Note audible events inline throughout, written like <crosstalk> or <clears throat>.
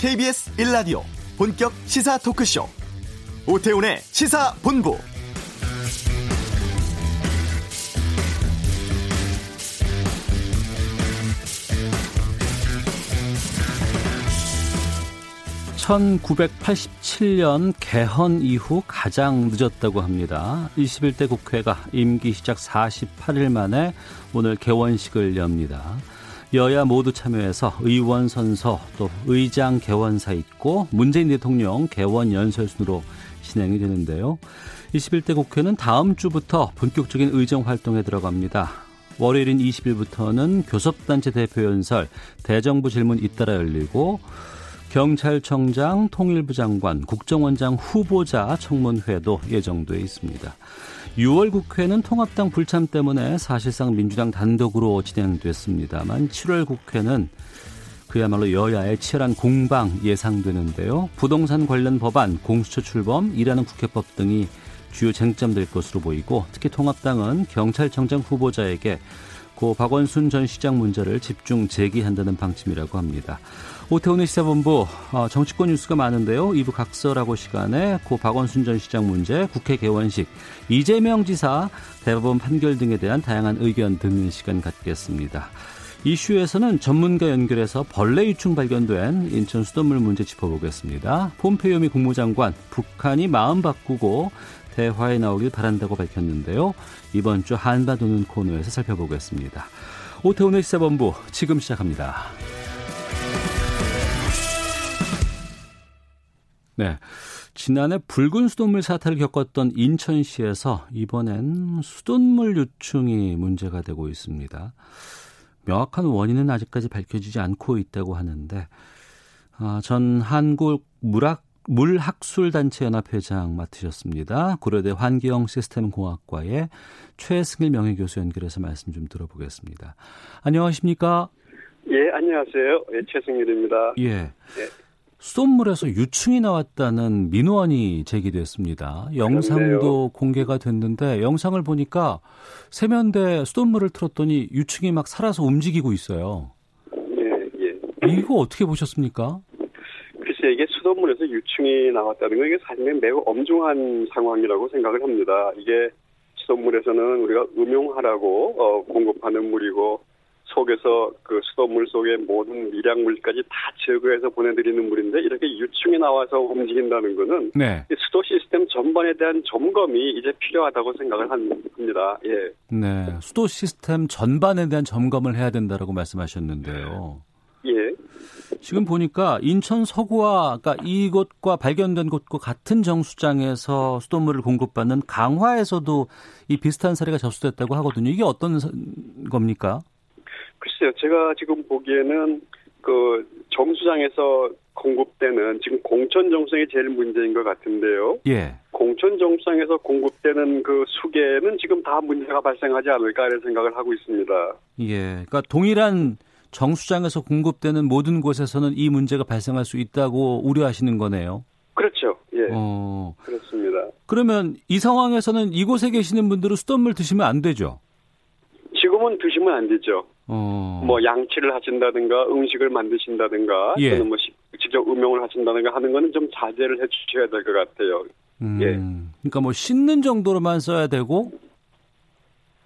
KBS 1라디오 본격 시사 토크쇼 오태훈의 시사본부 (1987년) 개헌 이후 가장 늦었다고 합니다. 21대 국회가 임기 시작 48일 만에 오늘 개원식을 엽니다. 여야 모두 참여해서 의원 선서 또 의장 개원사 있고 문재인 대통령 개원 연설 순으로 진행이 되는데요. 21대 국회는 다음 주부터 본격적인 의정 활동에 들어갑니다. 월요일인 20일부터는 교섭단체 대표 연설, 대정부 질문 잇따라 열리고 경찰청장, 통일부 장관, 국정원장 후보자 청문회도 예정돼 있습니다. 6월 국회는 통합당 불참 때문에 사실상 민주당 단독으로 진행됐습니다만 7월 국회는 그야말로 여야의 치열한 공방 예상되는데요. 부동산 관련 법안, 공수처 출범, 일하는 국회법 등이 주요 쟁점될 것으로 보이고 특히 통합당은 경찰청장 후보자에게 고 박원순 전 시장 문제를 집중 제기한다는 방침이라고 합니다. 오태훈의 시사본부 어, 정치권 뉴스가 많은데요. 2부 각설하고 시간에 고 박원순 전 시장 문제, 국회 개원식, 이재명 지사 대법원 판결 등에 대한 다양한 의견 듣는 시간 갖겠습니다. 이슈에서는 전문가 연결해서 벌레 유충 발견된 인천 수돗물 문제 짚어보겠습니다. 폼페이오 미 국무장관 북한이 마음 바꾸고 대화에 나오길 바란다고 밝혔는데요. 이번 주 한바 도는 코너에서 살펴보겠습니다. 오태훈의 시사본부 지금 시작합니다. 네. 지난해 붉은 수돗물 사태를 겪었던 인천시에서 이번엔 수돗물 유충이 문제가 되고 있습니다. 명확한 원인은 아직까지 밝혀지지 않고 있다고 하는데 아, 전 한국 물학 물학술단체연합 회장 맡으셨습니다. 고려대 환경 시스템 공학과의 최승일 명예교수 연결해서 말씀 좀 들어보겠습니다. 안녕하십니까? 예, 안녕하세요. 예, 최승일입니다. 예. 예. 수돗물에서 유충이 나왔다는 민원이 제기됐습니다. 영상도 그렇네요. 공개가 됐는데 영상을 보니까 세면대 수돗물을 틀었더니 유충이 막 살아서 움직이고 있어요. 예, 예. 이거 어떻게 보셨습니까? 글쎄 이게 수돗물에서 유충이 나왔다는 건 이게 사실 매우 엄중한 상황이라고 생각을 합니다. 이게 수돗물에서는 우리가 음용하라고 어, 공급하는 물이고 속에서 그 수돗물 속에 모든 미량물까지 다 제거해서 보내드리는 물인데 이렇게 유충이 나와서 움직인다는 거는 네. 수도 시스템 전반에 대한 점검이 이제 필요하다고 생각을 합니다. 예. 네, 수도 시스템 전반에 대한 점검을 해야 된다라고 말씀하셨는데요. 예. 지금 보니까 인천 서구와 그러니까 이곳과 발견된 곳과 같은 정수장에서 수돗물을 공급받는 강화에서도 이 비슷한 사례가 접수됐다고 하거든요. 이게 어떤 겁니까? 글쎄요, 제가 지금 보기에는 그 정수장에서 공급되는 지금 공천 정수장이 제일 문제인 것 같은데요. 예. 공천 정수장에서 공급되는 그 수계는 지금 다 문제가 발생하지 않을까 이런 생각을 하고 있습니다. 예. 그러니까 동일한 정수장에서 공급되는 모든 곳에서는 이 문제가 발생할 수 있다고 우려하시는 거네요. 그렇죠. 예. 어. 그렇습니다. 그러면 이 상황에서는 이곳에 계시는 분들은 수돗물 드시면 안 되죠? 지금은 드시면 안 되죠. 어. 뭐 양치를 하신다든가 음식을 만드신다든가 예. 또는 뭐 직접 음용을 하신다든가 하는 거는 좀 자제를 해 주셔야 될 것 같아요. 음. 예. 그러니까 뭐 씻는 정도로만 써야 되고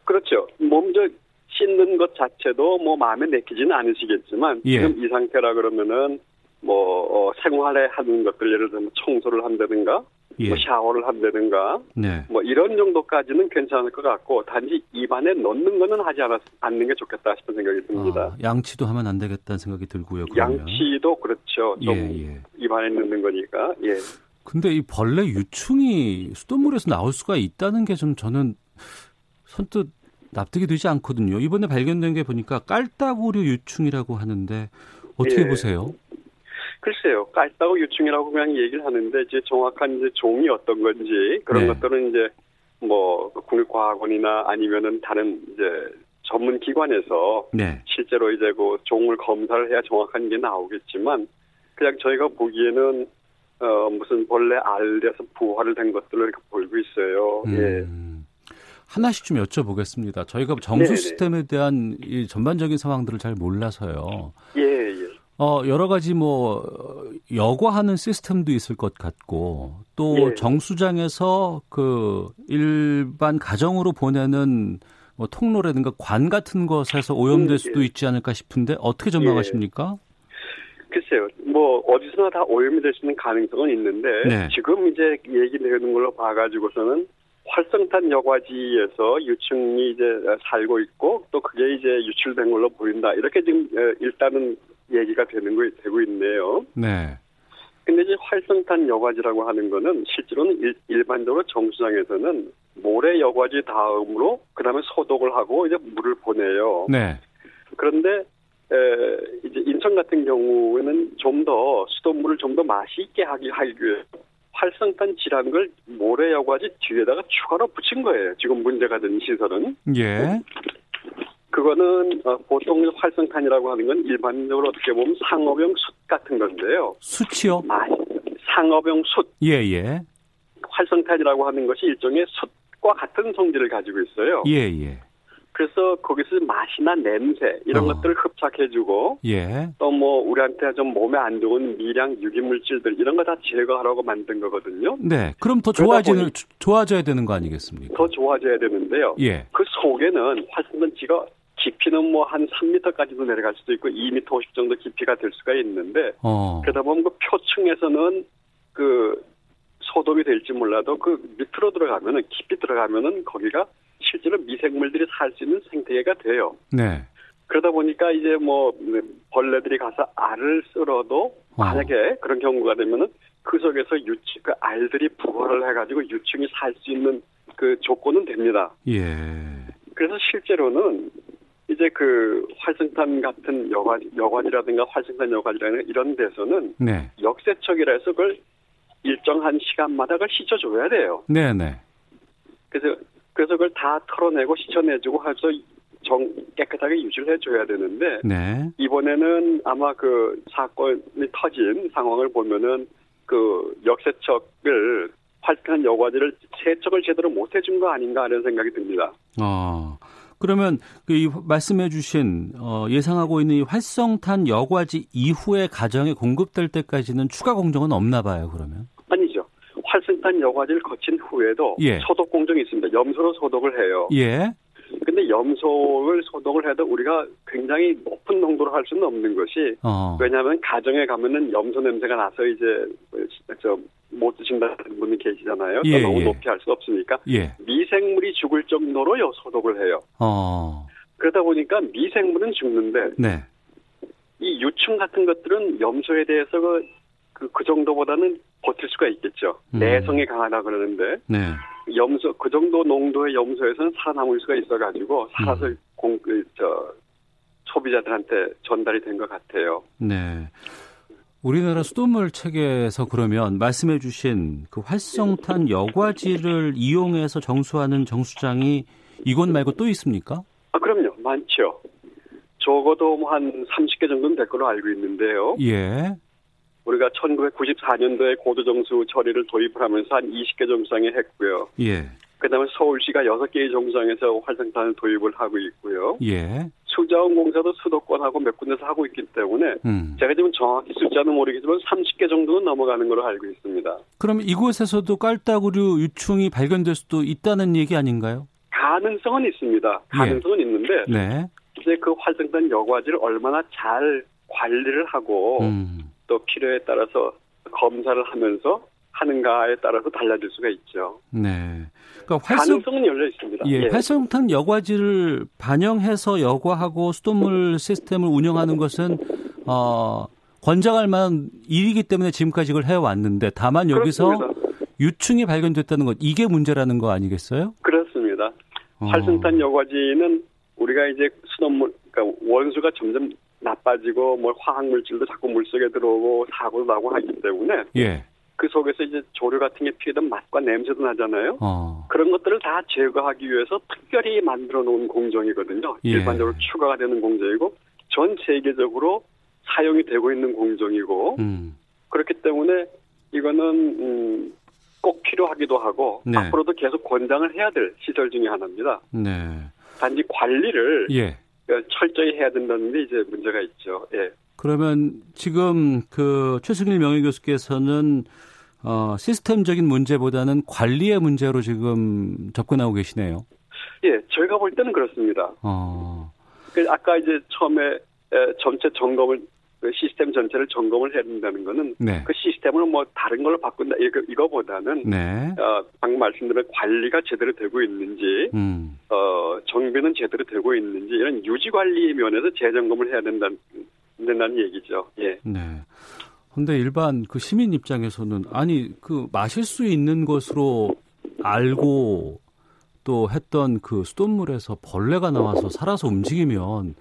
그렇죠. 먼저 씻는 것 자체도 뭐 마음에 내키지는 않으시겠지만 예. 지금 이 상태라 그러면은 뭐 어, 생활에 하는 것들 예를 들면 청소를 한다든가 예. 뭐 샤워를 한다든가 네. 뭐 이런 정도까지는 괜찮을 것 같고 단지 입안에 넣는 거는 하지 않았, 않는 게 좋겠다 싶은 생각이 듭니다. 아, 양치도 하면 안 되겠다는 생각이 들고요. 그러면. 양치도 그렇죠. 좀 예, 예. 입안에 넣는 거니까. 예. 근데 이 벌레 유충이 수돗물에서 나올 수가 있다는 게 좀 저는 선뜻 납득이 되지 않거든요. 이번에 발견된 게 보니까 깔따구류 유충이라고 하는데 어떻게 예. 보세요? 글쎄요, 깔따구 유충이라고 그냥 얘기를 하는데 이제 정확한 이제 종이 어떤 건지 그런 네. 것들은 이제 뭐 국립과학원이나 아니면은 다른 이제 전문 기관에서 네. 실제로 이제 그 종을 검사를 해야 정확한 게 나오겠지만 그냥 저희가 보기에는 어 무슨 벌레 알에서 부화를 된 것들을 이렇게 보이고 있어요. 음. 예. 하나씩 좀 여쭤보겠습니다. 저희가 정수 네네. 시스템에 대한 이 전반적인 상황들을 잘 몰라서요. 예, 예. 어, 여러 가지 뭐, 여과하는 시스템도 있을 것 같고, 또 예. 정수장에서 그 일반 가정으로 보내는 뭐 통로라든가 관 같은 것에서 오염될 음, 수도 예. 있지 않을까 싶은데 어떻게 전망하십니까? 글쎄요, 뭐 어디서나 다 오염이 될 수 있는 가능성은 있는데 네. 지금 이제 얘기되는 걸로 봐가지고서는 활성탄 여과지에서 유충이 이제 살고 있고 또 그게 이제 유출된 걸로 보인다 이렇게 지금 어, 일단은 얘기가 되는 거 되고 있네요. 네. 근데 이제 활성탄 여과지라고 하는 거는 실제로는 일, 일반적으로 정수장에서는 모래 여과지 다음으로 그다음에 소독을 하고 이제 물을 보내요. 네. 그런데 에, 이제 인천 같은 경우에는 좀 더 수돗물을 좀 더 맛이 있게 하기 하기 위해 활성탄 걸 모래 여과지 뒤에다가 추가로 붙인 거예요. 지금 문제가 된 시설은 예. 그거는 어, 보통 활성탄이라고 하는 건 일반적으로 어떻게 보면 상업용 숯 같은 건데요. 수치요? 마- 상업용 숯 예, 예. 활성탄이라고 하는 것이 일종의 숯과 같은 성질을 가지고 있어요. 예, 예. 그래서 거기서 맛이나 냄새 이런 어. 것들을 흡착해주고 예. 또뭐 우리한테 좀 몸에 안 좋은 미량 유기물질들 이런 거 다 제거하라고 만든 거거든요. 네. 그럼 더 좋아지는 좋아져야 되는 거 아니겠습니까? 더 좋아져야 되는데요. 예. 그 속에는 활성탄지가 깊이는 뭐 한 3m까지도 내려갈 수도 있고 2m 50 정도 깊이가 될 수가 있는데 어. 그러다 보면 그 표층에서는 그 소독이 될지 몰라도 그 밑으로 들어가면은 깊이 들어가면은 거기가 실제로 미생물들이 살 수 있는 생태계가 돼요. 네. 그러다 보니까 이제 뭐 벌레들이 가서 알을 쓸어도 어. 만약에 그런 경우가 되면은 그 속에서 유치 그 알들이 부화를 해가지고 유충이 살 수 있는 그 조건은 됩니다. 예. 그래서 실제로는 이제 그 활성탄 같은 여과 여과지라든가 활성탄 여과지라는 이런 데서는 네. 역세척이라 해서 그걸 일정한 시간마다 그걸 씻어줘야 돼요. 네, 네. 그래서 그래서 그걸 다 털어내고 씻어내주고 해서 정 깨끗하게 유지를 해줘야 되는데 네. 이번에는 아마 그 사건이 터진 상황을 보면은 그 역세척을 활성탄 여과지를 세척을 제대로 못 해준 거 아닌가 하는 생각이 듭니다. 어. 그러면 그이 말씀해 주신 어 예상하고 있는 이 활성탄 여과지 이후에 가정에 공급될 때까지는 추가 공정은 없나 봐요, 그러면. 아니죠. 활성탄 여과지를 거친 후에도 예. 소독 공정이 있습니다. 염소로 소독을 해요. 예. 근데 염소를 소독을 해도 우리가 굉장히 높은 농도로 할 수는 없는 것이 어. 왜냐하면 가정에 가면은 염소 냄새가 나서 이제 저못 드신다는 분이 계시잖아요. 예, 너무 예. 높이 할 수 없으니까 예. 미생물이 죽을 정도로 요 소독을 해요. 어. 그러다 보니까 미생물은 죽는데 네. 이 유충 같은 것들은 염소에 대해서 그, 그, 그 정도보다는 버틸 수가 있겠죠. 음. 내성이 강하다 그러는데 네. 염소 그 정도 농도의 염소에서는 살아남을 수가 있어가지고 살아서 음. 공, 그, 저 소비자들한테 전달이 된 것 같아요. 네. 우리나라 수돗물 체계에서 그러면 말씀해 주신 그 활성탄 여과지를 이용해서 정수하는 정수장이 이곳 말고 또 있습니까? 아 그럼요, 많죠. 적어도 뭐한 30개 정도는 될 걸로 알고 있는데요. 예. 우리가 1994년도에 고도정수 처리를 도입을 하면서 한 20개 정수장에 했고요. 예. 그다음에 서울시가 6개의 정수장에서 활성탄을 도입을 하고 있고요. 예. 수자원공사도 수도권하고 몇 군데서 하고 있기 때문에 음. 제가 지금 정확히 숫자는 모르겠지만 30개 정도는 넘어가는 걸로 알고 있습니다. 그럼 이곳에서도 깔따구류 유충이 발견될 수도 있다는 얘기 아닌가요? 가능성은 있습니다. 예. 가능성은 있는데 네. 이제 그 활성탄 여과지를 얼마나 잘 관리를 하고 음. 또 필요에 따라서 검사를 하면서 하는가에 따라서 달라질 수가 있죠. 네. 그러니까 활성 가능성은 열려 있습니다. 예, 활성탄 여과지를 반영해서 여과하고 수돗물 시스템을 운영하는 것은 어 권장할 만한 일이기 때문에 지금까지 이걸 해왔는데 다만 여기서 그렇습니다. 유충이 발견됐다는 것 이게 문제라는 거 아니겠어요? 그렇습니다. 어. 활성탄 여과지는 우리가 이제 수돗물, 그러니까 원수가 점점 나빠지고 뭐 화학 물질도 자꾸 물속에 들어오고 사고도 나고 하기 때문에 예. 그 속에서 이제 조류 같은 게 피해던 맛과 냄새도 나잖아요. 어. 그런 것들을 다 제거하기 위해서 특별히 만들어 놓은 공정이거든요. 예. 일반적으로 추가가 되는 공정이고 전 세계적으로 사용이 되고 있는 공정이고 음. 그렇기 때문에 이거는 음, 꼭 필요하기도 하고 네. 앞으로도 계속 권장을 해야 될 시설 중에 하나입니다. 네. 단지 관리를 예. 철저히 해야 된다는 게 이제 문제가 있죠. 예. 그러면 지금 그 최승일 명예교수께서는 어, 시스템적인 문제보다는 관리의 문제로 지금 접근하고 계시네요. 예, 저희가 볼 때는 그렇습니다. 어. 그 아까 이제 처음에 전체 점검을 그 시스템 전체를 점검을 해야 된다는 거는 네. 그 시스템을 뭐 다른 걸로 바꾼다 이거 이거보다는 네. 어, 방금 말씀드린 관리가 제대로 되고 있는지 음. 어, 정비는 제대로 되고 있는지 이런 유지 관리 면에서 재점검을 해야 된다는 된다는 얘기죠. 예. 네. 근데 일반 그 시민 입장에서는 아니 그 마실 수 있는 것으로 알고 또 했던 그 수돗물에서 벌레가 나와서 살아서 움직이면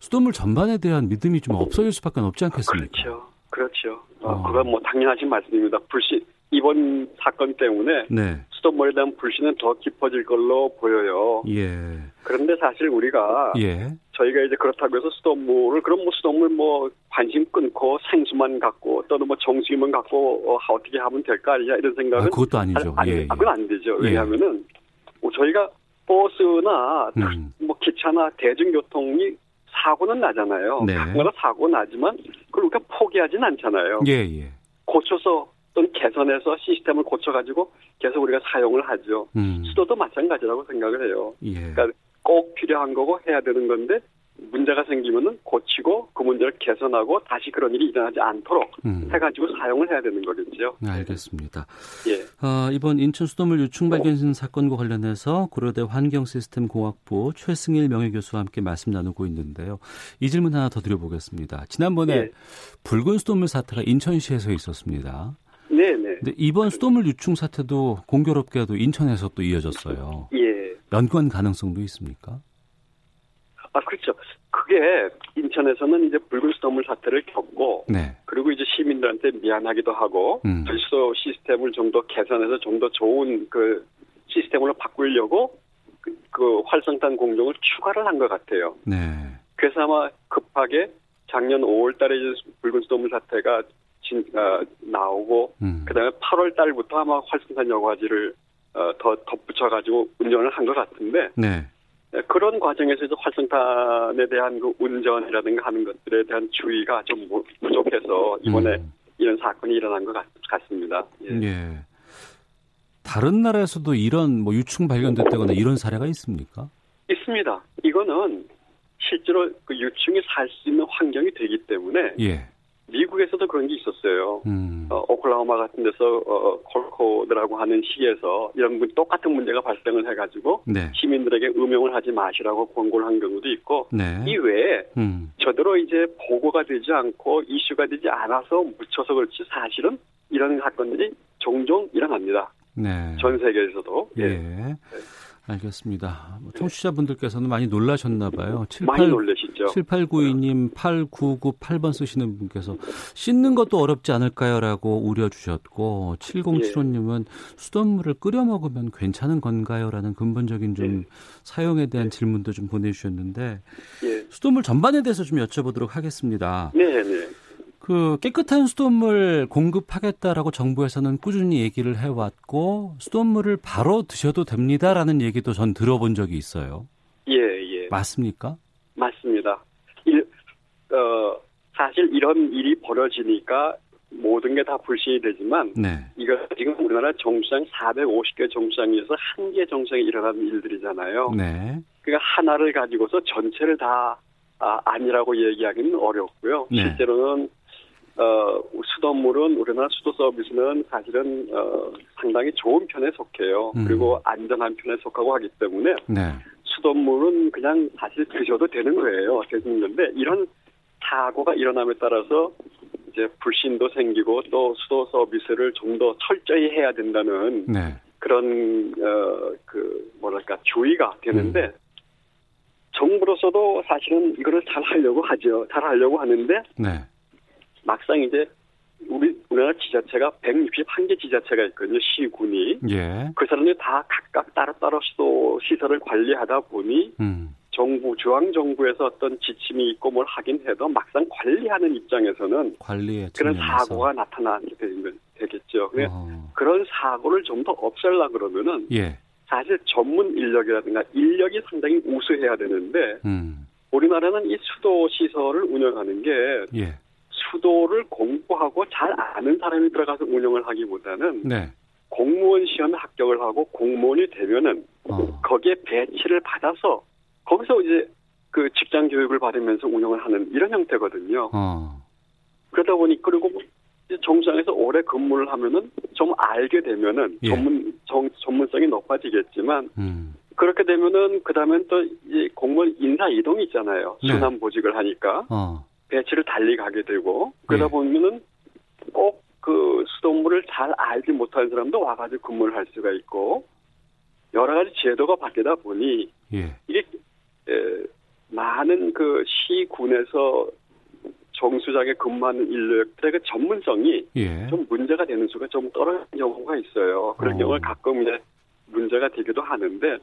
수돗물 전반에 대한 믿음이 좀 없어질 수밖에 없지 않겠습니까? 그렇죠. 그렇죠. 어, 어. 그건 뭐 당연하신 말씀입니다. 불신 이번 사건 때문에 네. 수돗물에 대한 불신은 더 깊어질 걸로 보여요. 예. 그런데 사실 우리가 예. 저희가 이제 그렇다고 해서 수돗물을 그럼 뭐 수돗물 뭐 관심 끊고 생수만 갖고 또는 뭐 정수기만 갖고 어, 어떻게 하면 될까 아니냐 이런 생각은 아, 그것도 아니죠. 아, 니 예. 예. 그건 안 되죠. 예. 왜냐하면은 뭐 저희가 버스나 음. 뭐 기차나 대중교통이 사고는 나잖아요. 네. 가끔가다 사고 나지만 그걸 우리가 포기하진 않잖아요. 예, 예. 고쳐서 또는 개선해서 시스템을 고쳐가지고 계속 우리가 사용을 하죠. 음. 수도도 마찬가지라고 생각을 해요. 예. 그러니까 꼭 필요한 거고 해야 되는 건데 문제가 생기면은 고치고 그 문제를 개선하고 다시 그런 일이 일어나지 않도록 음. 해가지고 사용을 해야 되는 거겠죠. 알겠습니다. 예. 어, 이번 인천 수돗물 유충 발견 사건과 관련해서 고려대 환경시스템공학부 최승일 명예교수와 함께 말씀 나누고 있는데요. 이 질문 하나 더 드려보겠습니다. 지난번에 예. 붉은 수돗물 사태가 인천시에서 있었습니다. 네 네. 근데 이번 수돗물 유충 사태도 공교롭게도 인천에서 또 이어졌어요. 예. 연관 가능성도 있습니까? 아, 그렇죠. 그게 인천에서는 이제 붉은 수돗물 사태를 겪고 네. 그리고 이제 시민들한테 미안하기도 하고 음. 절소 시스템을 좀 더 개선해서 좀 더 좋은 그 시스템으로 바꾸려고 그, 그 활성탄 공정을 추가를 한 것 같아요. 네. 그래서 아마 급하게 작년 5월 달에 이제 붉은 수돗물 사태가 진, 어, 나오고 음. 그다음에 8월 달부터 아마 활성탄 여과지를 어, 더 덧붙여가지고 운전을 한 것 같은데 네. 네, 그런 과정에서 이제 활성탄에 대한 그 운전이라든가 하는 것들에 대한 주의가 좀 부- 부족해서 이번에 음. 이런 사건이 일어난 것 같, 습니다 예. 예. 다른 나라에서도 이런 뭐 유충 발견됐다거나 이런 사례가 있습니까? 있습니다. 이거는 실제로 그 유충이 살 수 있는 환경이 되기 때문에 예. 미국에서도 그런 게 있었어요. 음. 어, 오클라호마 같은 데서 어, 콜코드라고 하는 시에서 이런 문- 똑같은 문제가 발생을 해가지고 네. 시민들에게 음용을 하지 마시라고 권고를 한 경우도 있고 네. 이 외에 음. 저대로 이제 보고가 되지 않고 이슈가 되지 않아서 묻혀서 그렇지 사실은 이런 사건들이 종종 일어납니다. 네. 전 세계에서도. 예. 알겠습니다. 뭐 청취자분들께서는 많이 놀라셨나 봐요. 많이 놀라시죠. 7892님 8998번 쓰시는 분께서 씻는 것도 어렵지 않을까요라고 우려 주셨고 7075님은 수돗물을 끓여 먹으면 괜찮은 건가요라는 근본적인 좀 사용에 대한 질문도 좀 보내 주셨는데 예. 수돗물 전반에 대해서 좀 여쭤보도록 하겠습니다. 네, 네. 그 깨끗한 수돗물 공급하겠다라고 정부에서는 꾸준히 얘기를 해왔고 수돗물을 바로 드셔도 됩니다라는 얘기도 전 들어본 적이 있어요. 예, 예. 맞습니까? 맞습니다. 일, 어, 사실 이런 일이 벌어지니까 모든 게 다 불신이 되지만 네. 이거 지금 우리나라 정수장 450개 정수장에서 한 개 정수장에 일어나는 일들이잖아요. 네. 그러니까 하나를 가지고서 전체를 다 아, 아니라고 얘기하기는 어렵고요. 네. 실제로는 어, 수돗물은 우리나라 수도 서비스는 사실은 어, 상당히 좋은 편에 속해요. 음. 그리고 안전한 편에 속하고 하기 때문에 네. 수돗물은 그냥 사실 드셔도 되는 거예요. 되는 건데 이런 사고가 일어남에 따라서 이제 불신도 생기고 또 수도 서비스를 좀 더 철저히 해야 된다는 네. 그런 어 그 뭐랄까 주의가 되는데 음. 정부로서도 사실은 이거를 잘 하려고 하죠. 잘 하려고 하는데 네. 막상 이제 우리 우리나라 지자체가 161개 지자체가 있거든요. 시군이 예. 그 사람들이 다 각각 따로따로 시설을 관리하다 보니 음. 정부 중앙 정부에서 어떤 지침이 있고 뭘 하긴 해도 막상 관리하는 입장에서는 관리의 그런. 사고가 나타나게 되는 되겠죠. 어. 그런 사고를 좀 더 없애려 그러면은 예. 사실 전문 인력이라든가 인력이 상당히 우수해야 되는데 음. 우리나라는 이 수도 시설을 운영하는 게 예. 수도를 공부하고 잘 아는 사람이 들어가서 운영을 하기보다는 네. 공무원 시험에 합격을 하고 공무원이 되면은 어. 거기에 배치를 받아서 거기서 이제 그 직장 교육을 받으면서 운영을 하는 이런 형태거든요. 어. 그러다 보니 그리고 정상에서 오래 근무를 하면은 좀 알게 되면은 예. 전문 정, 전문성이 높아지겠지만 음. 그렇게 되면은 그 다음엔 또 이제 공무원 인사 이동이 있잖아요. 네. 순환 보직을 하니까 어. 배치를 달리 가게 되고 그러다 예. 보면은 꼭 그 수돗물을 잘 알지 못하는 사람도 와가지고 근무를 할 수가 있고 여러 가지 제도가 바뀌다 보니 예. 이게 에, 많은 그 시군에서 정수장에 근무하는 인력들의 그 전문성이 예. 좀 문제가 되는 수가 좀 떨어지는 경우가 있어요. 그런 어. 경우가 가끔 이제 문제가 되기도 하는데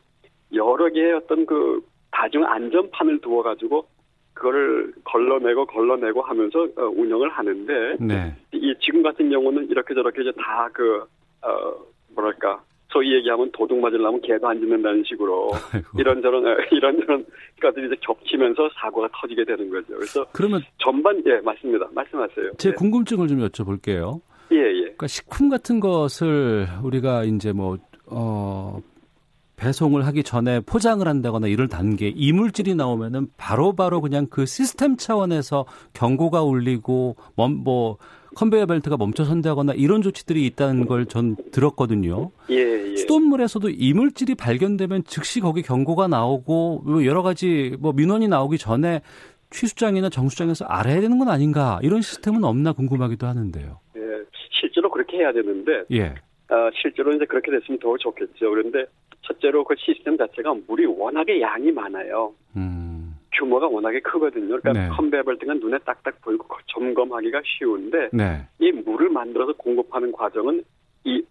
여러 개의 어떤 그 다중 안전판을 두어가지고 그거를 걸러내고 걸러내고 하면서 어, 운영을 하는데 네. 이 지금 같은 경우는 이렇게 저렇게 이제 다 그 어, 뭐랄까 소위 얘기하면 도둑 맞으려면 개도 안 짖는다는 식으로 아이고. 이런저런 어, 이런저런 것들이 이제 겹치면서 사고가 터지게 되는 거죠. 그래서 그러면 전반 예 맞습니다. 말씀하세요. 제 네. 궁금증을 좀 여쭤볼게요. 예 예. 그러니까 식품 같은 것을 우리가 이제 뭐, 어, 배송을 하기 전에 포장을 한다거나 이럴 단계 이물질이 나오면은 바로바로 그냥 그 시스템 차원에서 경고가 울리고 멈, 뭐 컨베이어 벨트가 멈춰 선다거나 이런 조치들이 있다는 걸 전 들었거든요. 예, 예. 수돗물에서도 이물질이 발견되면 즉시 거기 경고가 나오고 뭐 여러 가지 뭐 민원이 나오기 전에 취수장이나 정수장에서 알아야 되는 건 아닌가 이런 시스템은 없나 궁금하기도 하는데요. 예, 실제로 그렇게 해야 되는데 예. 어, 실제로 이제 그렇게 됐으면 더 좋겠죠. 그런데 첫째로 그 시스템 자체가 물이 워낙에 양이 많아요. 음. 규모가 워낙에 크거든요. 그러니까 네. 컨베이어 벨트가 눈에 딱딱 보이고 점검하기가 쉬운데 네. 이 물을 만들어서 공급하는 과정은 이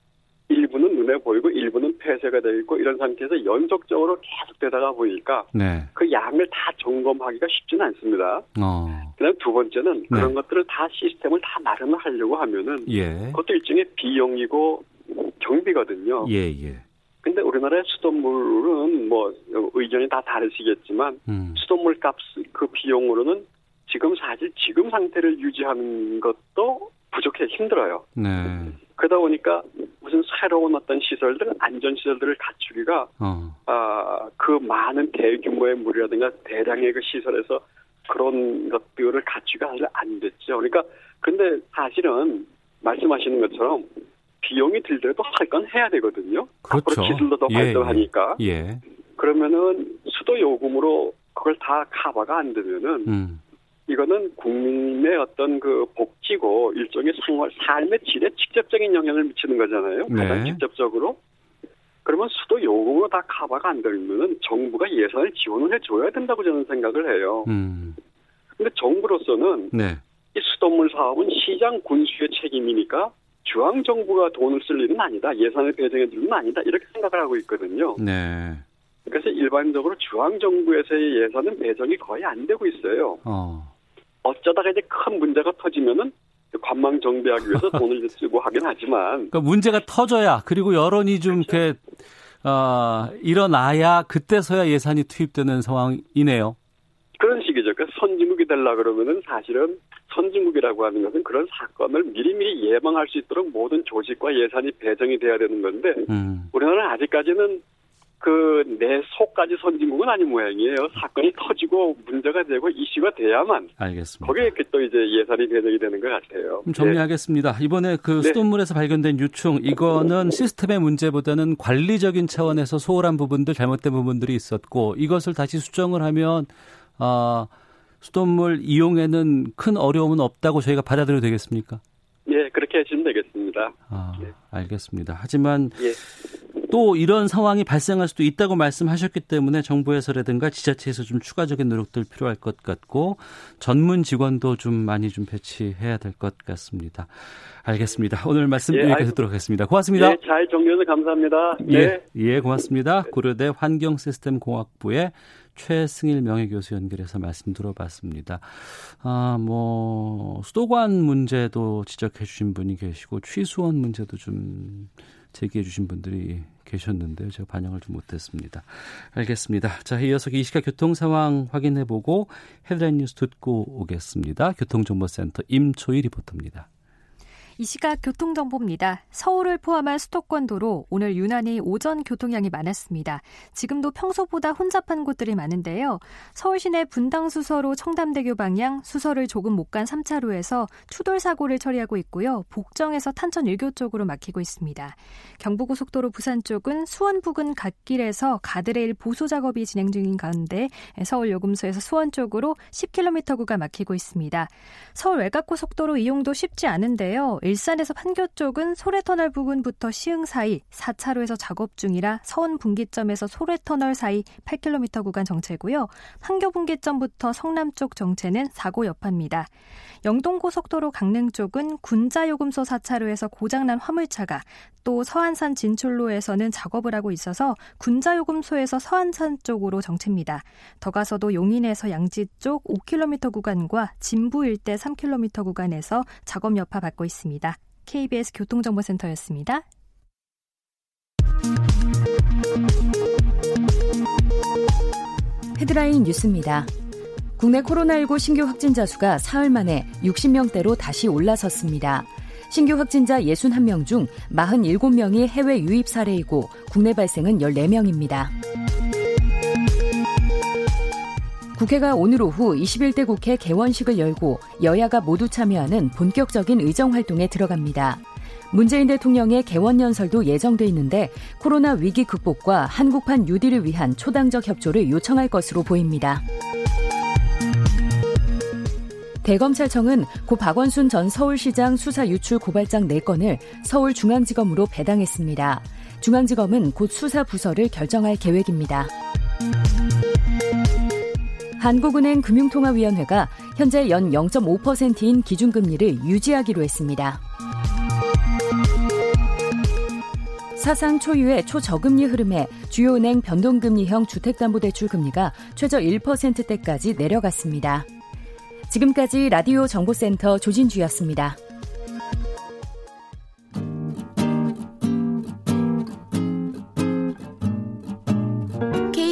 일부는 눈에 보이고 일부는 폐쇄가 되어 있고 이런 상태에서 연속적으로 계속 되다가 보니까 네. 그 양을 다 점검하기가 쉽지는 않습니다. 어. 그다음 두 번째는 네. 그런 것들을 다 시스템을 다 마련을 하려고 하면은 예. 그것도 일종의 비용이고 경비거든요. 예, 예. 근데 우리나라의 수돗물은 뭐 의견이 다 다르시겠지만 음. 수돗물 값 그 비용으로는 지금 사실 지금 상태를 유지하는 것도 부족해 힘들어요. 네. 그러다 보니까 무슨 새로운 어떤 시설들, 안전 시설들을 갖추기가 어. 아, 그 많은 대규모의 물이라든가 대량의 그 시설에서 그런 것들을 갖추기가 사실 안 됐죠. 그러니까 근데 사실은 말씀하시는 것처럼 비용이 들더라도 할 건 해야 되거든요. 그렇죠. 더 예, 발전하니까. 예. 그러면은 수도 요금으로 그걸 다 커버가 안 되면은 음. 이거는 국민의 어떤 그 복지고 일종의 생활 삶의 질에 직접적인 영향을 미치는 거잖아요. 가장 네. 직접적으로. 그러면 수도 요금으로 다 커버가 안 되면은 정부가 예산을 지원을 해줘야 된다고 저는 생각을 해요. 음. 근데 정부로서는 네. 이 수돗물 사업은 시장 군수의 책임이니까 중앙 정부가 돈을 쓸 일은 아니다. 예산을 배정해 줄 일은 아니다. 이렇게 생각을 하고 있거든요. 네. 그래서 일반적으로 중앙 정부에서의 예산은 배정이 거의 안 되고 있어요. 어. 어쩌다가 이제 큰 문제가 터지면은 관망 정비하기 위해서 <laughs> 돈을 쓰고 하긴 하지만 그러니까 문제가 터져야 그리고 여론이 좀 이렇게 어, 일어나야 그때서야 예산이 투입되는 상황이네요. 그런 식이죠. 그러니까 선진국이 되려 그러면은 사실은 선진국이라고 하는 것은 그런 사건을 미리미리 예방할 수 있도록 모든 조직과 예산이 배정이 돼야 되는 건데 음. 우리나라는 아직까지는 그 내 속까지 선진국은 아닌 모양이에요. 사건이 터지고 문제가 되고 이슈가 돼야만 알겠습니다. 거기에 이렇게 또 이제 예산이 배정이 되는 것 같아요. 정리하겠습니다. 이번에 그 네. 수돗물에서 발견된 유충 이거는 시스템의 문제보다는 관리적인 차원에서 소홀한 부분들 잘못된 부분들이 있었고 이것을 다시 수정을 하면 아 수돗물 이용에는 큰 어려움은 없다고 저희가 받아들여도 되겠습니까? 예, 그렇게 하시면 되겠습니다. 아, 네. 알겠습니다. 하지만 예. 또 이런 상황이 발생할 수도 있다고 말씀하셨기 때문에 정부에서라든가 지자체에서 좀 추가적인 노력들 필요할 것 같고 전문 직원도 좀 많이 좀 배치해야 될 것 같습니다. 알겠습니다. 오늘 말씀 예, 여기까지 듣도록 하겠습니다. 고맙습니다. 예, 잘 정리해서 감사합니다. 예, 네. 예, 고맙습니다. 고려대 환경시스템공학부의 최승일 명예교수 연결해서 말씀 들어봤습니다. 아, 뭐, 수도관 문제도 지적해 주신 분이 계시고, 취수원 문제도 좀 제기해 주신 분들이 계셨는데요. 제가 반영을 좀 못했습니다. 알겠습니다. 자, 이어서 이 시각 교통 상황 확인해보고 헤드라인 뉴스 듣고 오겠습니다. 교통정보센터 임초희 리포터입니다. 이 시각 교통정보입니다. 서울을 포함한 수도권 도로 오늘 유난히 오전 교통량이 많았습니다. 지금도 평소보다 혼잡한 곳들이 많은데요. 서울 시내 분당 수서로 청담대교 방향 수서를 조금 못 간 3차로에서 추돌 사고를 처리하고 있고요. 복정에서 탄천 일교 쪽으로 막히고 있습니다. 경부고속도로 부산 쪽은 수원 부근 갓길에서 가드레일 보수 작업이 진행 중인 가운데 서울 요금소에서 수원 쪽으로 10km 구간 막히고 있습니다. 서울 외곽고속도로 이용도 쉽지 않은데요. 일산에서 판교 쪽은 소래터널 부근부터 시흥 사이 4차로에서 작업 중이라 서운 분기점에서 소래터널 사이 8km 구간 정체고요. 판교 분기점부터 성남 쪽 정체는 사고 여파입니다. 영동고속도로 강릉 쪽은 군자요금소 4차로에서 고장난 화물차가 또 서안산 진출로에서는 작업을 하고 있어서 군자요금소에서 서안산 쪽으로 정체입니다. 더 가서도 용인에서 양지 쪽 5km 구간과 진부 일대 3km 구간에서 작업 여파 받고 있습니다. KBS 교통정보센터였습니다. 헤드라인 뉴스입니다. 국내 코로나19 신규 확진자 수가 사흘 만에 60명대로 다시 올라섰습니다. 신규 확진자 61명 중 47명이 해외 유입 사례이고 국내 발생은 14명입니다. 국회가 오늘 오후 21대 국회 개원식을 열고 여야가 모두 참여하는 본격적인 의정 활동에 들어갑니다. 문재인 대통령의 개원 연설도 예정돼 있는데 코로나 위기 극복과 한국판 뉴딜을 위한 초당적 협조를 요청할 것으로 보입니다. 대검찰청은 고 박원순 전 서울시장 수사 유출 고발장 4건을 서울중앙지검으로 배당했습니다. 중앙지검은 곧 수사 부서를 결정할 계획입니다. 한국은행 금융통화위원회가 현재 연 0.5%인 기준금리를 유지하기로 했습니다. 사상 초유의 초저금리 흐름에 주요 은행 변동금리형 주택담보대출 금리가 최저 1%대까지 내려갔습니다. 지금까지 라디오 정보센터 조진주였습니다.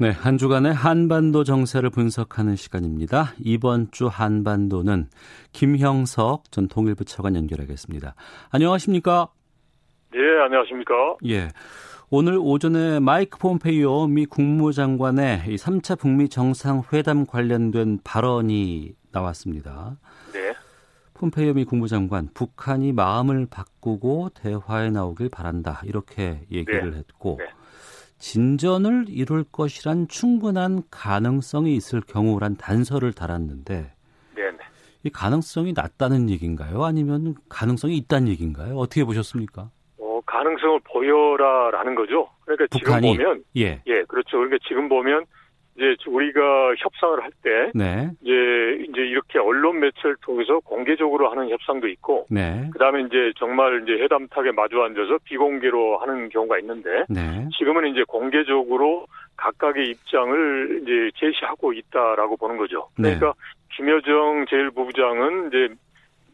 네, 한 주간의 한반도 정세를 분석하는 시간입니다. 이번 주 한반도는 김형석 전 통일부 차관 연결하겠습니다. 안녕하십니까? 예, 안녕하십니까? 예. 오늘 오전에 마이크 폼페이오 미 국무장관의 3차 북미 정상회담 관련된 발언이 나왔습니다. 네. 폼페이오 미 국무장관 북한이 마음을 바꾸고 대화에 나오길 바란다 이렇게 얘기를 네. 했고 네. 진전을 이룰 것이란 충분한 가능성이 있을 경우란 단서를 달았는데 네, 네. 이 가능성이 낮다는 얘기인가요? 아니면 가능성이 있다는 얘기인가요? 어떻게 보셨습니까? 어, 가능성을 보여라라는 거죠. 그러니까 북한이 지금 보면 예, 예, 그렇죠. 그러니까 지금 보면 이제 우리가 협상을 할때 네, 이제 이제 이렇게 언론 매체를 통해서 공개적으로 하는 협상도 있고 네, 그다음에 이제 정말 이제 회담탁에 마주 앉아서 비공개로 하는 경우가 있는데 네, 지금은 이제 공개적으로 각각의 입장을 이제 제시하고 있다라고 보는 거죠. 네. 그러니까 김여정 제1부부장은 이제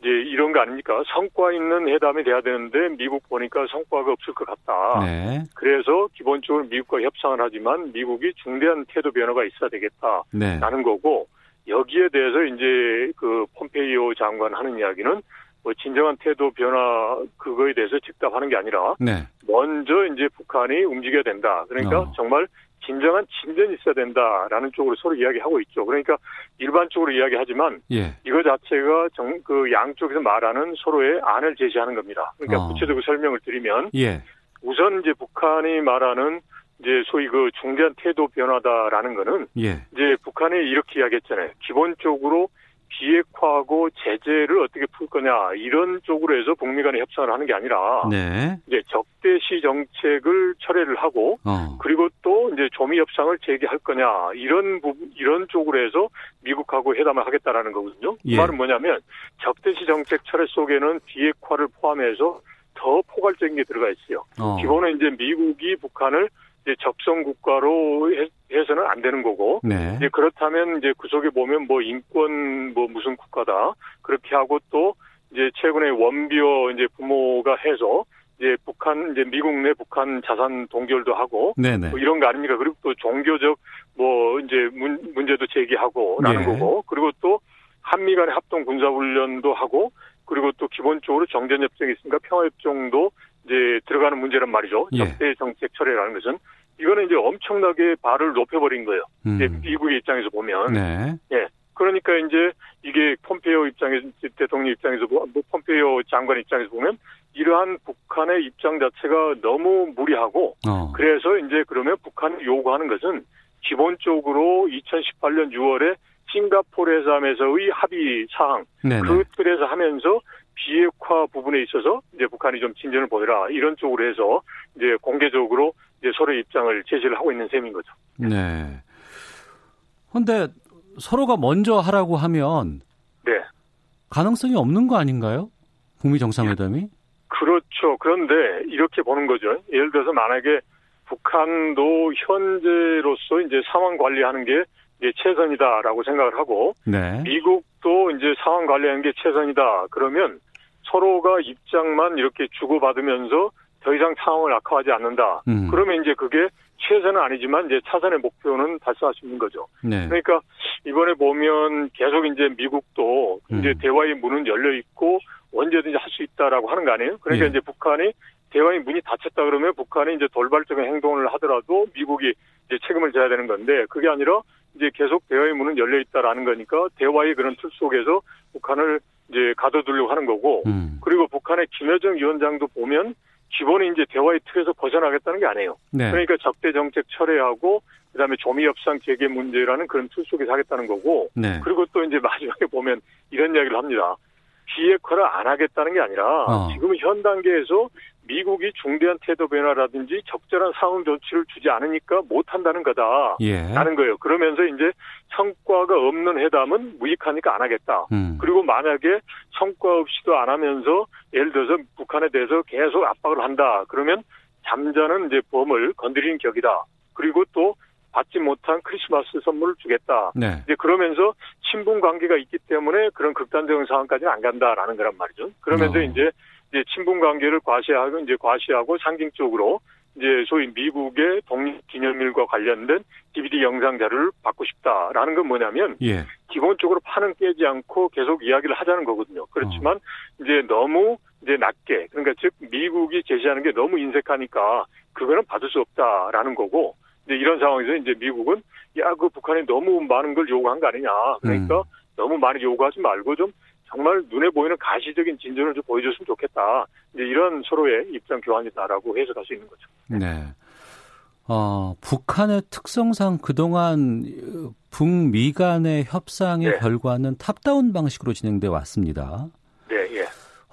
이제 이런 거 아닙니까? 성과 있는 회담이 돼야 되는데 미국 보니까 성과가 없을 것 같다. 네, 그래서 기본적으로 미국과 협상을 하지만 미국이 중대한 태도 변화가 있어야 되겠다라는 네, 거고 여기에 대해서 이제 그 폼페이오 장관 하는 이야기는 뭐 진정한 태도 변화 그거에 대해서 즉답하는 게 아니라 네, 먼저 이제 북한이 움직여야 된다. 그러니까 어. 정말 진정한 진전이 있어야 된다라는 쪽으로 서로 이야기하고 있죠. 그러니까 일반적으로 이야기하지만 예, 이거 자체가 정, 그 양쪽에서 말하는 서로의 안을 제시하는 겁니다. 그러니까 어. 구체적으로 설명을 드리면 예, 우선 이제 북한이 말하는 이제 소위 그 중대한 태도 변화다라는 거는 예, 이제 북한이 이렇게 이야기했잖아요. 기본적으로 비핵화하고 제재를 어떻게 풀 거냐 이런 쪽으로 해서 북미 간의 협상을 하는 게 아니라 네. 이제 적대시 정책을 철회를 하고 어. 그리고 또 이제 조미 협상을 재개할 거냐 이런 부분 이런 쪽으로 해서 미국하고 회담을 하겠다라는 거거든요. 그 예. 말은 뭐냐면 적대시 정책 철회 속에는 비핵화를 포함해서 더 포괄적인 게 들어가 있어요. 어. 기본은 이제 미국이 북한을 이제 적성 국가로 해- 해서는 안 되는 거고 네. 이제 그렇다면 이제 그 속에 보면 뭐 인권 뭐 무슨 국가다 그렇게 하고 또 이제 최근에 원비어 이제 부모가 해서 이제 북한 이제 미국 내 북한 자산 동결도 하고 네네. 뭐 이런 거 아닙니까? 그리고 또 종교적 뭐 이제 문, 문제도 제기하고라는 예. 거고 그리고 또 한미 간의 합동 군사 훈련도 하고 그리고 또 기본적으로 정전 협정이 있으니까 평화 협정도 이제 들어가는 문제란 말이죠. 예. 적대 정책 철회라는 것은 이거는 이제 엄청나게 발을 높여버린 거예요. 이제 음. 미국의 입장에서 보면 네. 그러니까 이제 이게 폼페이오 입장에서 대통령 입장에서 보- 뭐 폼페이오 장관 입장에서 보면 이러한 북한의 입장 자체가 너무 무리하고 어. 그래서 이제 그러면 북한이 요구하는 것은 기본적으로 2018년 6월에 싱가포르 회담에서의 합의 사항 네네. 그 틀에서 하면서 비핵화 부분에 있어서 이제 북한이 좀 진전을 보여라 이런 쪽으로 해서 이제 공개적으로 이제 서로의 입장을 제시를 하고 있는 셈인 거죠. 네. 근데 서로가 먼저 하라고 하면 네. 가능성이 없는 거 아닌가요? 북미 정상회담이? 그렇죠. 그런데 이렇게 보는 거죠. 예를 들어서 만약에 북한도 현재로서 이제 상황 관리하는 게 이제 최선이다라고 생각을 하고 네. 미국도 이제 상황 관리하는 게 최선이다. 그러면 서로가 입장만 이렇게 주고받으면서 더 이상 상황을 악화하지 않는다. 음. 그러면 이제 그게 최선은 아니지만 이제 차선의 목표는 달성할 수 있는 거죠. 네. 그러니까 이번에 보면 계속 이제 미국도 이제 음. 대화의 문은 열려 있고 언제든지 할 수 있다라고 하는 거 아니에요? 그러니까 예. 이제 북한이 대화의 문이 닫혔다 그러면 북한이 이제 돌발적인 행동을 하더라도 미국이 이제 책임을 져야 되는 건데 그게 아니라 이제 계속 대화의 문은 열려 있다라는 거니까 대화의 그런 틀 속에서 북한을 이제 가둬두려고 하는 거고 음. 그리고 북한의 김여정 위원장도 보면 기본에 이제 대화의 틀에서 벗어나겠다는 게 아니에요. 네. 그러니까 적대 정책 철회하고 그다음에 조미 협상 재개 문제라는 그런 틀 속에서 하겠다는 거고 네. 그리고 또 이제 <laughs> 마지막에 보면 이런 이야기를 합니다. 비핵화를 안 하겠다는 게 아니라 어. 지금 현 단계에서 미국이 중대한 태도 변화라든지 적절한 상응 조치를 주지 않으니까 못 한다는 거다. 예. 라는 거예요. 그러면서 이제 성과가 없는 회담은 무익하니까 안 하겠다. 음. 그리고 만약에 성과 없이도 안 하면서 예를 들어서 북한에 대해서 계속 압박을 한다. 그러면 잠자는 이제 범을 건드리는 격이다. 그리고 또 받지 못한 크리스마스 선물을 주겠다. 네. 이제 그러면서 친분 관계가 있기 때문에 그런 극단적인 상황까지는 안 간다라는 거란 말이죠. 그러면서 어. 이제 이제 친분 관계를 과시하고 이제 과시하고 상징적으로 이제 소위 미국의 독립 기념일과 관련된 DVD 영상 자료를 받고 싶다라는 건 뭐냐면 예. 기본적으로 판은 깨지 않고 계속 이야기를 하자는 거거든요. 그렇지만 이제 너무 이제 낮게 그러니까 즉 미국이 제시하는 게 너무 인색하니까 그거는 받을 수 없다라는 거고 이제 이런 상황에서 이제 미국은 야 그 북한이 너무 많은 걸 요구한 거 아니냐 그러니까 음. 너무 많이 요구하지 말고 좀 정말 눈에 보이는 가시적인 진전을 좀 보여줬으면 좋겠다 이제 이런 서로의 입장 교환이다라고 해석할 수 있는 거죠. 네. 어, 북한의 특성상 그동안 어, 북미 간의 협상의 네. 결과는 탑다운 방식으로 진행돼 왔습니다.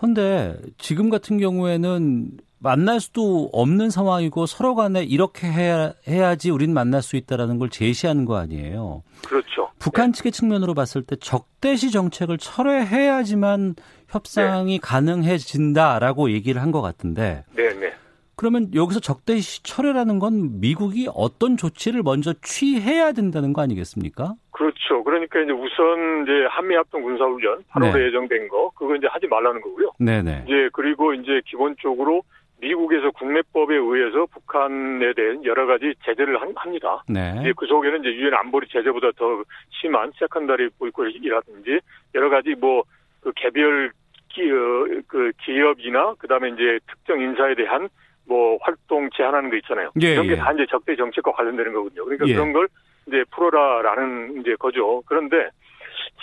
네, 예. 그런데 지금 같은 경우에는 만날 수도 없는 상황이고 서로 간에 이렇게 해야, 해야지 우린 만날 수 있다라는 걸 제시하는 거 아니에요. 그렇죠. 북한 측의 측면으로 봤을 때 적대시 정책을 철회해야지만 협상이 가능해진다라고 얘기를 한 것 같은데 네, 네. 그러면 여기서 적대시 철회라는 건 미국이 어떤 조치를 먼저 취해야 된다는 거 아니겠습니까? 그렇죠. 그러니까 이제 우선 이제 한미 합동 군사 훈련 8월에 네. 예정된 거 그거 이제 하지 말라는 거고요. 네네. 이제 그리고 이제 기본적으로 미국에서 국내법에 의해서 북한에 대한 여러 가지 제재를 한- 합니다. 네. 이제 그 속에는 이제 유엔 안보리 제재보다 더 심한 세컨다리 보이콧이라든지 여러 가지 뭐 그 개별 기, 어, 그 기업이나 그다음에 이제 특정 인사에 대한 뭐 활동 제한하는 거 있잖아요. 예, 이런 게 예. 다 이제 적대 정책과 관련되는 거거든요. 그러니까 예. 그런 걸 이제 풀어라라는 이제 거죠. 그런데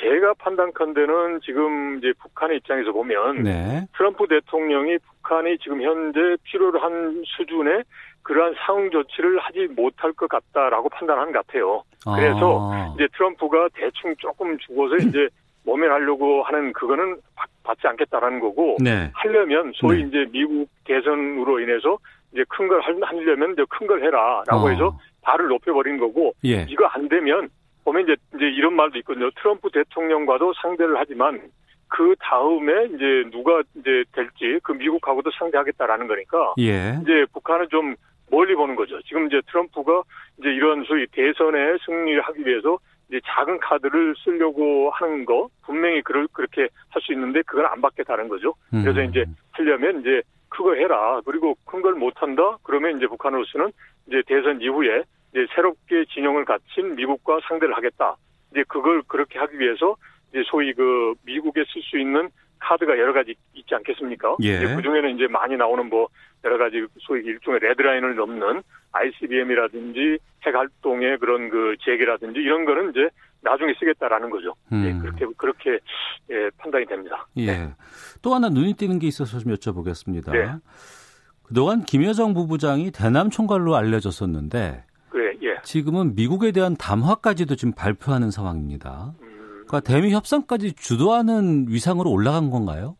제가 판단컨대는 지금 이제 북한의 입장에서 보면 네. 트럼프 대통령이 북한이 지금 현재 필요로 한 수준의 그러한 상응 조치를 하지 못할 것 같다라고 판단하는 것 같아요. 그래서 아, 이제 트럼프가 대충 조금 주고서 <clears throat> 이제 모면하려고 하는 그거는 받지 않겠다라는 거고 네. 하려면 소위 네. 이제 미국 대선으로 인해서 이제 큰 걸 하려면 이제 큰 걸 해라라고 어. 해서 발을 높여버린 거고 예. 이거 안 되면 보면 이제 이제 이런 말도 있거든요. 트럼프 대통령과도 상대를 하지만 그 다음에 이제 누가 이제 될지 그 미국하고도 상대하겠다라는 거니까 예. 이제 북한은 좀 멀리 보는 거죠. 지금 이제 트럼프가 이제 이런 소위 대선에 승리를 하기 위해서 이제 작은 카드를 쓰려고 하는 거 분명히 그럴 그렇게 할 수 있는데 그건 안 받겠다는 거죠. 그래서 음. 이제 하려면 이제 그거 해라. 그리고 큰 걸 못 한다. 그러면 이제 북한으로서는 이제 대선 이후에 이제 새롭게 진영을 갖춘 미국과 상대를 하겠다. 이제 그걸 그렇게 하기 위해서 이제 소위 그 미국에 쓸 수 있는 카드가 여러 가지 있지 않겠습니까? 예. 그 중에는 이제 많이 나오는 뭐 여러 가지 소위 일종의 레드라인을 넘는 ICBM이라든지 핵 활동의 그런 그 재개라든지 이런 거는 이제 나중에 쓰겠다라는 거죠. 음. 예, 그렇게 그렇게 예, 판단이 됩니다. 예. 또 하나 눈이 띄는 게 있어서 좀 여쭤보겠습니다. 네. 그동안 김여정 부부장이 대남 총괄로 알려졌었는데 그래, 예. 지금은 미국에 대한 담화까지도 지금 발표하는 상황입니다. 음, 그러니까 대미 협상까지 주도하는 위상으로 올라간 건가요?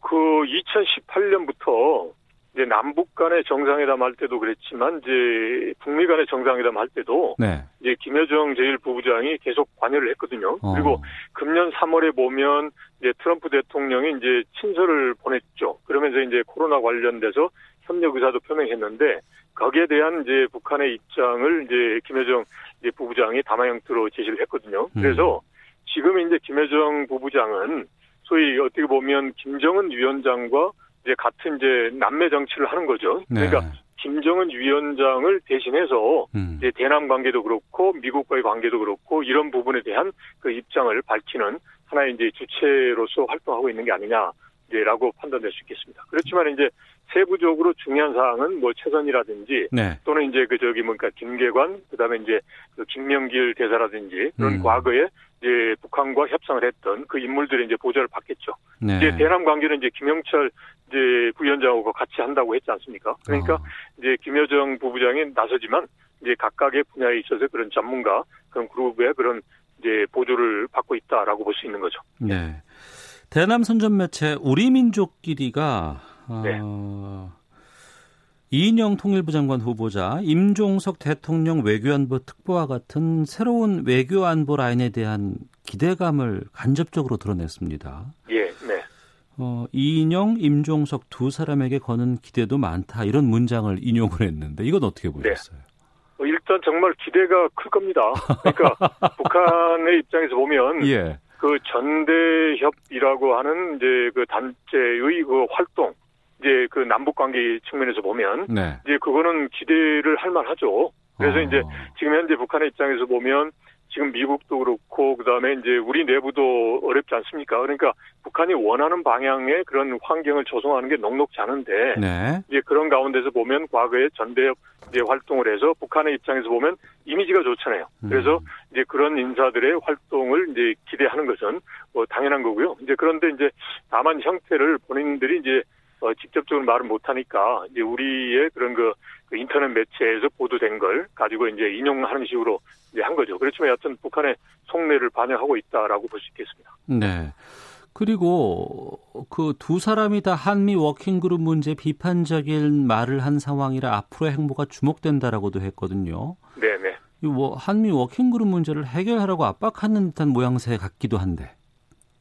그 2018년부터 이제 남북 간의 정상회담 할 때도 그랬지만 이제 북미 간의 정상회담 할 때도 네. 이제 김여정 제1부부장이 계속 관여를 했거든요. 어. 그리고 금년 3월에 보면 이제 트럼프 대통령이 이제 친서를 보냈죠. 그러면서 이제 코로나 관련돼서 협력 의사도 표명했는데 거기에 대한 이제 북한의 입장을 이제 김여정 이제 부부장이 담화 형태로 제시를 했거든요. 음. 그래서 지금 이제 김여정 부부장은 소위 어떻게 보면 김정은 위원장과 이제 같은 이제 남매 정치를 하는 거죠. 네. 그러니까 김정은 위원장을 대신해서 음. 이제 대남 관계도 그렇고 미국과의 관계도 그렇고 이런 부분에 대한 그 입장을 밝히는 하나의 이제 주체로서 활동하고 있는 게 아니냐. 라고 판단될 수 있겠습니다. 그렇지만 이제 세부적으로 중요한 사항은 뭐 최선이라든지 네. 또는 이제 그 저기 뭔가 김계관 그다음에 이제 그 김명길 대사라든지 그런 음. 과거에 이제 북한과 협상을 했던 그 인물들의 이제 보좌를 받겠죠. 네. 이제 대남 관계는 이제 김영철 이제 부위원장하고 같이 한다고 했지 않습니까? 그러니까 어. 이제 김여정 부부장이 나서지만 이제 각각의 분야에 있어서 그런 전문가 그런 그룹의 그런 이제 보조를 받고 있다라고 볼 수 있는 거죠. 네. 대남 선전 매체 우리 민족끼리가 네. 어, 이인영 통일부 장관 후보자, 임종석 대통령 외교안보 특보와 같은 새로운 외교안보 라인에 대한 기대감을 간접적으로 드러냈습니다. 예, 네. 어, 이인영, 임종석 두 사람에게 거는 기대도 많다 이런 문장을 인용을 했는데 이건 어떻게 보셨어요? 어, 일단 정말 기대가 클 겁니다. 그러니까 <laughs> 북한의 입장에서 보면 예, 그 전대협이라고 하는 이제 그 단체의 그 활동 이제 그 남북 관계 측면에서 보면 네. 이제 그거는 기대를 할 만하죠. 그래서 어, 이제 지금 현재 북한의 입장에서 보면 지금 미국도 그렇고 그다음에 이제 우리 내부도 어렵지 않습니까? 그러니까 북한이 원하는 방향의 그런 환경을 조성하는 게 녹록지 않은데 네, 이제 그런 가운데서 보면 과거에 전대협 이제 활동을 해서 북한의 입장에서 보면 이미지가 좋잖아요. 그래서 음. 이제 그런 인사들의 활동을 이제 기대하는 것은 뭐 당연한 거고요. 이제 그런데 이제 다만 형태를 본인들이 이제 어, 직접적으로 말을 못하니까 이제 우리의 그런 그, 그 인터넷 매체에서 보도된 걸 가지고 이제 인용하는 식으로 이제 한 거죠. 그렇지만 여하튼 북한의 속내를 반영하고 있다라고 볼 수 있겠습니다. 네. 그리고 그 두 사람이 다 한미 워킹그룹 문제 비판적인 말을 한 상황이라 앞으로의 행보가 주목된다라고도 했거든요. 네네. 이뭐 한미 워킹그룹 문제를 해결하라고 압박하는 듯한 모양새 같기도 한데.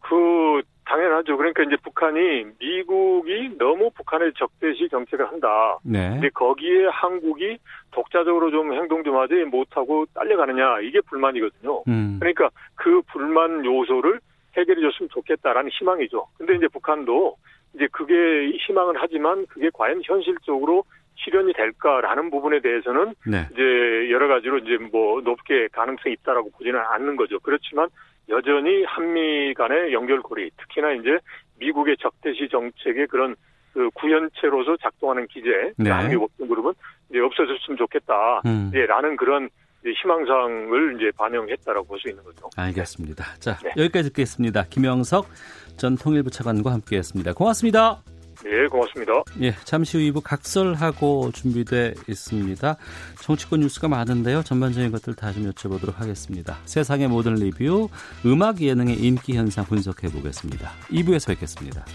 그 당연하죠. 그러니까 이제 북한이 미국이 너무 북한의 적대시 정책을 한다. 네. 근데 거기에 한국이 독자적으로 좀 행동 좀 하지 못하고 딸려가느냐 이게 불만이거든요. 음. 그러니까 그 불만 요소를 해결해 줬으면 좋겠다라는 희망이죠. 근데 이제 북한도 이제 그게 희망은 하지만 그게 과연 현실적으로 실현이 될까라는 부분에 대해서는 네. 이제 여러 가지로 이제 뭐 높게 가능성이 있다라고 보지는 않는 거죠. 그렇지만 여전히 한미 간의 연결고리, 특히나 이제 미국의 적대시 정책의 그런 그 구현체로서 작동하는 기제, 네. 한미 워킹 그룹은 이제 없어졌으면 좋겠다. 음. 예, 라는 그런 희망사항을 이제 반영했다라고 볼 수 있는 거죠. 알겠습니다. 자, 네. 여기까지 듣겠습니다. 김영석 전 통일부 차관과 함께했습니다. 고맙습니다. 네, 고맙습니다. 예, 잠시 후 2부 각설하고 준비돼 있습니다. 정치권 뉴스가 많은데요. 전반적인 것들 다좀 여쭤보도록 하겠습니다. 세상의 모든 리뷰, 음악 예능의 인기 현상 분석해 보겠습니다. 2부에서 뵙겠습니다.